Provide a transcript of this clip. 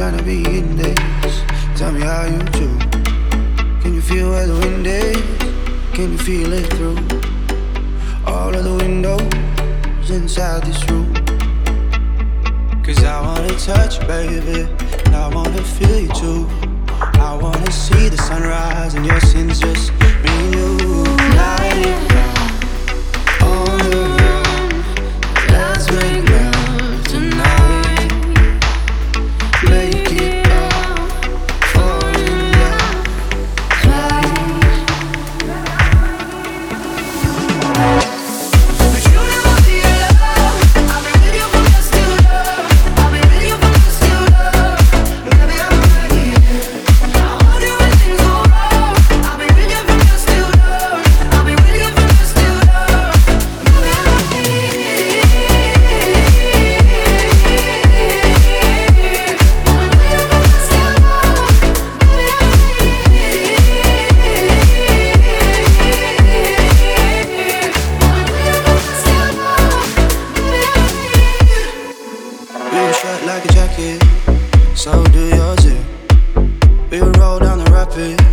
trying to be in this. Tell me how you do. Can you feel where the wind is? Can you feel it through all of the windows inside this room? Cause I wanna touch, baby, and I wanna feel you too. I wanna see the sunrise and your sins just I'm like a jacket, so do yours. Yeah. We will roll down the rapids.